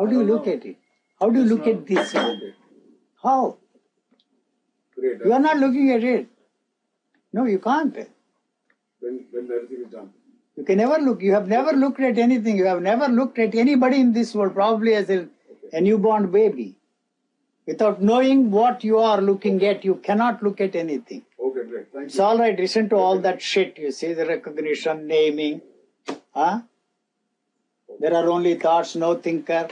How do you look at it? How do you look at this? How? Great. You are not looking at it. No, you can't. When, when everything is done. You can never look. You have never looked at anything. You have never looked at anybody in this world, probably as a, a newborn baby. Without knowing what you are looking at, you cannot look at anything. Okay, great. Thank It's you. all right. Listen to all that shit. You see the recognition, naming. Huh? There are only thoughts, no thinker.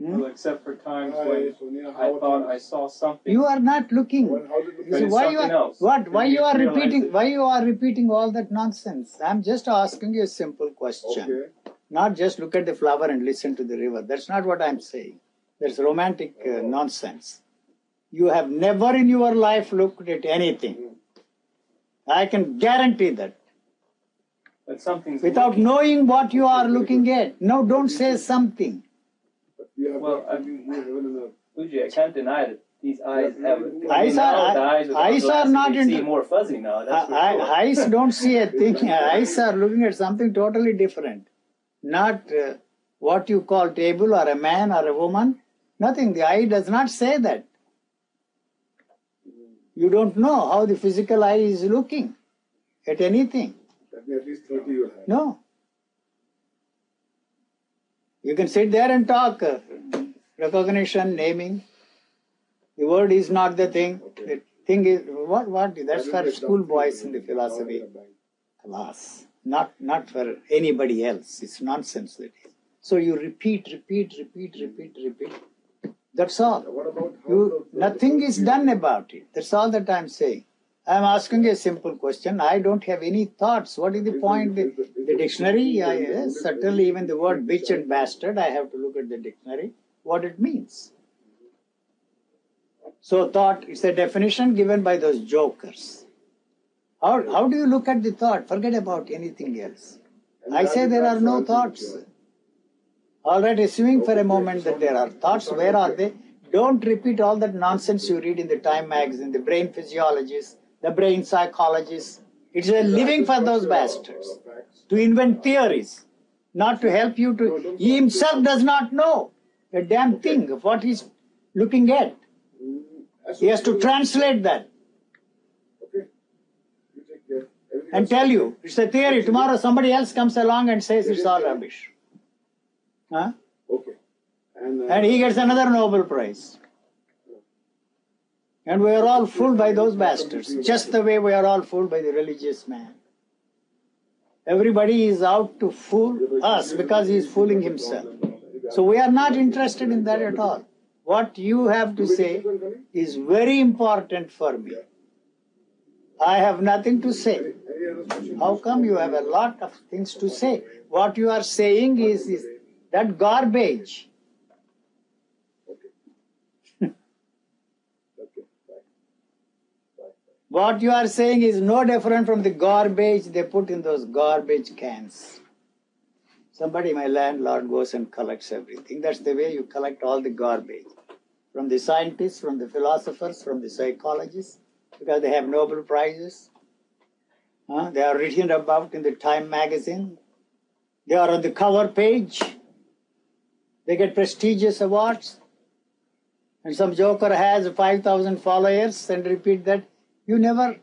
Hmm? Well, except for times when I thought you? I saw something. You are not looking. Well, you You see, why you are else. what? Why you you are repeating? it. Why you are repeating all that nonsense? I'm just asking you a simple question. Okay. Not just look at the flower and listen to the river. That's not what I'm saying. That's romantic uh, nonsense. You have never in your life looked at anything. I can guarantee that. But something's Without looking. knowing what you are looking at. No, don't say something. But we have Well, I- you, you heaven and earth. Fuji, I can't deny that these eyes have. Eyes are- now the eyes, with eyes are not they into- see more fuzzy now. That's for I- sure. Eyes don't see a thing. Eyes are looking at something totally different. Not uh, what you call table or a man or a woman. Nothing. The eye does not say that. You don't know how the physical eye is looking at anything. At least 30 you have. No. You can sit there and talk. Recognition, naming. The word is not the thing. The thing is what? What? That's for schoolboys in the philosophy. Alas, not not for anybody else. It's nonsense that is. So you repeat, repeat, repeat, repeat, repeat. That's all. What about how You nothing is done about it. That's all that I'm saying. I'm asking a simple question. I don't have any thoughts. What is the point? The, the dictionary? Yeah, yes, certainly even the word bitch and bastard, I have to look at the dictionary, what it means. So thought is a definition given by those jokers. How, how do you look at the thought? Forget about anything else. I say there are no thoughts. All right, assuming for a moment that there are thoughts, where are they? Don't repeat all that nonsense you read in the Time magazine, the brain physiologists, the brain psychologists. It's a living for those bastards to invent theories, not to help you to. He himself does not know a damn thing of what he's looking at. He has to translate that Okay. You take care. Everything and tell you it's a theory. Tomorrow somebody else comes along and says it's all rubbish. Huh? Okay. And, uh, And he gets another Nobel Prize. And we are all fooled by those bastards, just the way we are all fooled by the religious man. Everybody is out to fool us because he is fooling himself. So we are not interested in that at all. What you have to say is very important for me. I have nothing to say. How come you have a lot of things to say? What you are saying is, is that garbage. What you are saying is no different from the garbage they put in those garbage cans. Somebody, my landlord, goes and collects everything. That's the way you collect all the garbage. From the scientists, from the philosophers, from the psychologists, because they have Nobel Prizes. Huh? They are written about in the Time magazine. They are on the cover page. They get prestigious awards. And some joker has 5,000 followers and repeat that. You never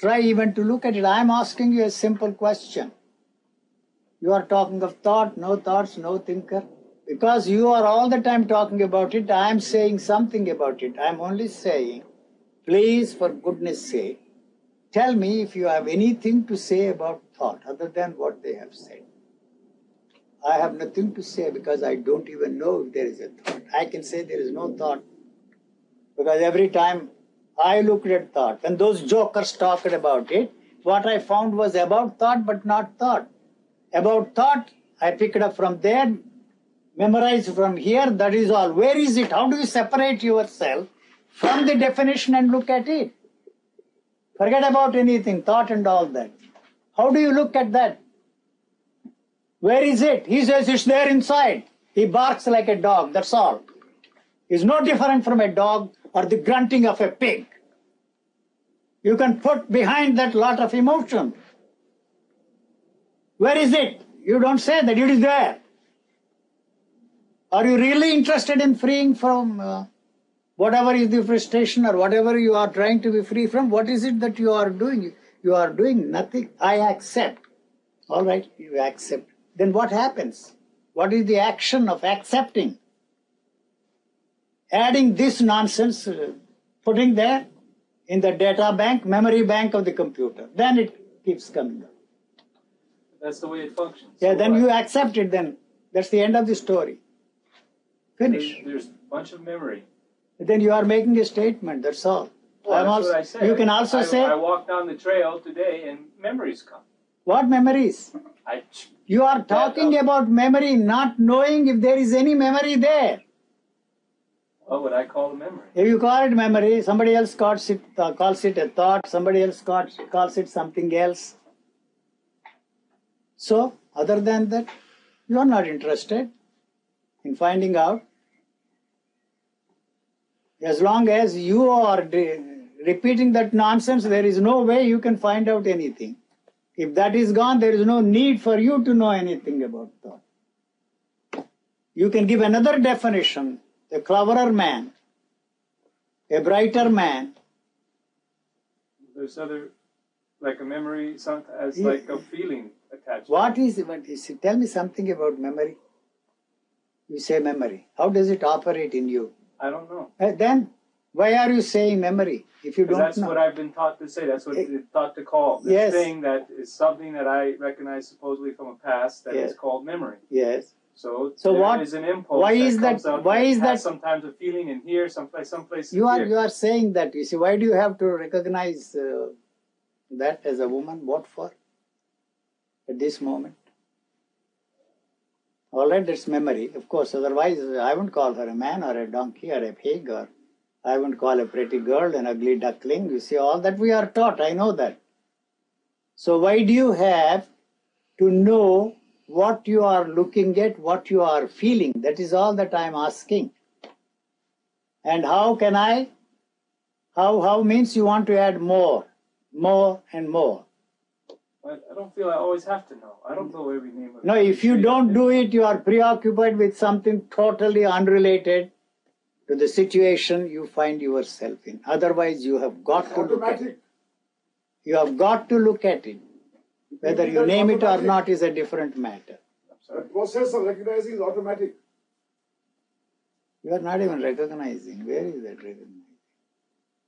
try even to look at it. I'm asking you a simple question. You are talking of thought, no thoughts, no thinker. Because you are all the time talking about it, I am saying something about it. I am only saying, please, for goodness sake, tell me if you have anything to say about thought other than what they have said. I have nothing to say because I don't even know if there is a thought. I can say there is no thought because every time I looked at thought and those jokers talked about it, what I found was about thought but not thought. About thought, I picked it up from there, memorized from here, that is all. Where is it? How do you separate yourself from the definition and look at it? Forget about anything, thought and all that. How do you look at that? Where is it? He says it's there inside. He barks like a dog, that's all. He's no different from a dog or the grunting of a pig. You can put behind that lot of emotion. Where is it? You don't say that it is there. Are you really interested in freeing from uh, whatever is the frustration or whatever you are trying to be free from? What is it that you are doing? You are doing nothing. I accept. All right, you accept. Then what happens? What is the action of accepting? Adding this nonsense, uh, putting there in the data bank, memory bank of the computer. Then it keeps coming up. That's the way it functions. Yeah, So then you accept it, then that's the end of the story. Finish. There's, there's a bunch of memory. Then you are making a statement, that's all. Well, that's also, what I said. You can also I, say, I walked down the trail today and memories come. what memories? I You are talking about memory, not knowing if there is any memory there. What would I call a memory? If you call it memory, somebody else calls it, uh, calls it a thought, somebody else calls, calls it something else. So, other than that, you are not interested in finding out. As long as you are repeating that nonsense, there is no way you can find out anything. If that is gone, there is no need for you to know anything about thought. You can give another definition. A cleverer man, a brighter man, There's other, like a memory, some as Yeah. like a feeling attached. to What is what is it? Tell me something about memory. You say memory. How does it operate in you? I don't know. Uh, then why are you saying memory if you don't that's know? what I've been taught to say. That's what Eh, it's taught to call this yes. thing that is something that I recognize supposedly from a past that is Yes. called memory. yes. So, So there what- is an impulse. why is that- up why is that- sometimes a feeling in here, someplace, someplace in You are here. you are saying that. You see, why do you have to recognize uh, that as a woman? What for? At this moment. All right, that's memory, of course. Otherwise, I wouldn't call her a man or a donkey or a pig or I wouldn't call a pretty girl an ugly duckling. You see, all that we are taught. I know that. So why do you have to know what you are looking at, what you are feeling? That is all that I am asking. And how can I? How how means you want to add more, more and more. But I don't feel I always have to know. I don't know every name of No, if you don't do it, you are preoccupied with something totally unrelated to the situation you find yourself in. Otherwise, you have got to look at it. You have got to look at it. Whether you name it or not is a different matter. I'm The process of recognizing is automatic. You are not even recognizing. Where is that recognition?